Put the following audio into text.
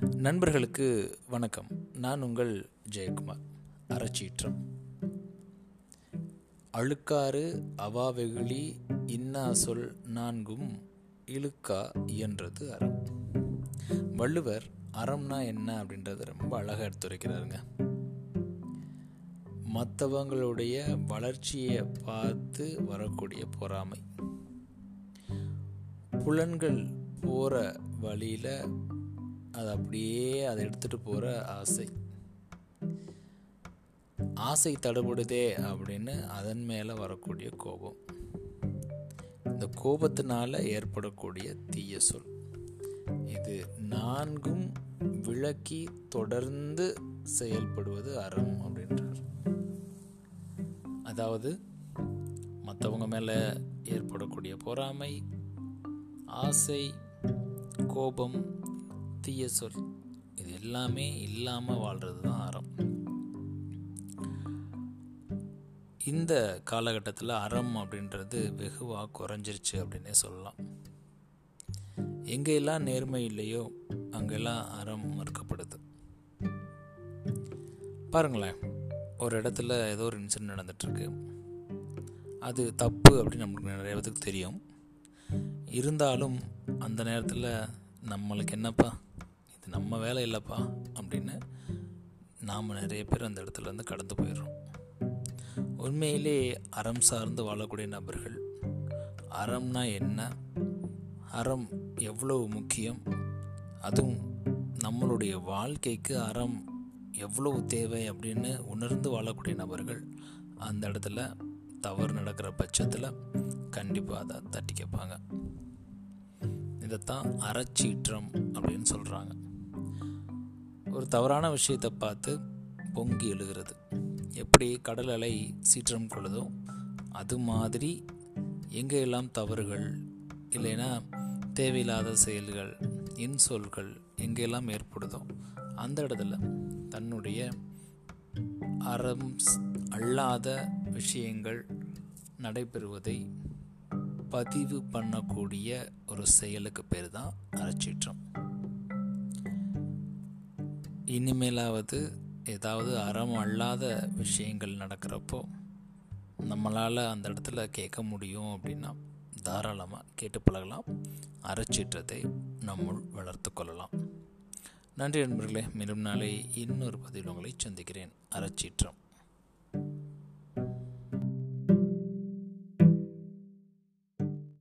நண்பர்களுக்கு வணக்கம். நான் உங்கள் ஜெயக்குமார். அறச்சீற்றம். அழுக்காறு அவாவெகுளி இன்னா சொல் நான்கும் இழுக்கா இயன்றது அறம். வள்ளுவர் அறம்னா என்ன அப்படின்றத ரொம்ப அழகாக எடுத்துரைக்கிறாருங்க. மற்றவங்களுடைய வளர்ச்சியை பார்த்து வரக்கூடிய பொறாமை. புலன்கள் போகிற வழியில் அது அப்படியே அதை எடுத்துகிட்டு போகிற ஆசை. ஆசை தடுபடுதே அப்படின்னு அதன் மேலே வரக்கூடிய கோபம். இந்த கோபத்தினால ஏற்படக்கூடிய தீய சொல். இது நான்கும் விளக்கி தொடர்ந்து செயல்படுவது அறம் அப்படின்றார். அதாவது மற்றவங்க மேலே ஏற்படக்கூடிய பொறாமை ஆசை கோபம் தீய சொல். இது எல்லாமே இல்லாமல் வாழ்கிறது தான் அறம். இந்த காலகட்டத்தில் அறம் அப்படின்றது வெகுவாக குறைஞ்சிருச்சு அப்படின்னே சொல்லலாம். எங்கெல்லாம் நேர்மை இல்லையோ அங்கெல்லாம் அறம் மறுக்கப்படுது. பாருங்களேன் ஒரு இடத்துல ஏதோ ஒரு இன்சிடென்ட் நடந்துட்டுருக்கு. அது தப்பு அப்படின்னு நம்மளுக்கு நிறைய பேருக்கு தெரியும். இருந்தாலும் அந்த நேரத்தில் நம்மளுக்கு என்னப்பா? இது நம்ம வேலை இல்லைப்பா அப்படின்னு நாம் நிறைய பேர் அந்த இடத்துலேருந்து கடந்து போயிடுறோம். உண்மையிலே அறம் சார்ந்து வாழக்கூடிய நபர்கள் அறம்னா என்ன? அறம் எவ்வளவு முக்கியம்? அதுவும் நம்மளுடைய வாழ்க்கைக்கு அறம் எவ்வளவு தேவை அப்படின்னு உணர்ந்து வாழக்கூடிய நபர்கள் அந்த இடத்துல தவறு நடக்கிற பட்சத்தில் கண்டிப்பாக அதை தட்டி கேட்பாங்க இதைத்தான் அறச்சீற்றம் அப்படின்னு சொல்கிறாங்க ஒரு தவறான விஷயத்தை பார்த்து பொங்கி எழுகிறது. எப்படி கடல் அலை சீற்றம் கொள்ளுதோ அது மாதிரி எங்கெல்லாம் தவறுகள் இல்லைன்னா தேவையில்லாத செயல்கள் இன்சொல்கள் எங்கெல்லாம் ஏற்படுதோ அந்த இடத்துல தன்னுடைய அறம் அல்லாத விஷயங்கள் நடைபெறுவதை பதிவு பண்ணக்கூடிய ஒரு செயலுக்கு பேர் தான் அறச்சீற்றம். இனிமேலாவது ஏதாவது அறம் அல்லாத விஷயங்கள் நடக்கிறப்போ நம்மளால் அந்த இடத்துல கேட்க முடியும் அப்படின்னா தாராளமாக கேட்டு பழகலாம். அறச்சீற்றத்தை நம்முள் வளர்த்து கொள்ளலாம். நன்றி நண்பர்களே மேலும் நாளை இன்னொரு பதிவில் உங்களை சந்திக்கிறேன். அறச்சீற்றம்.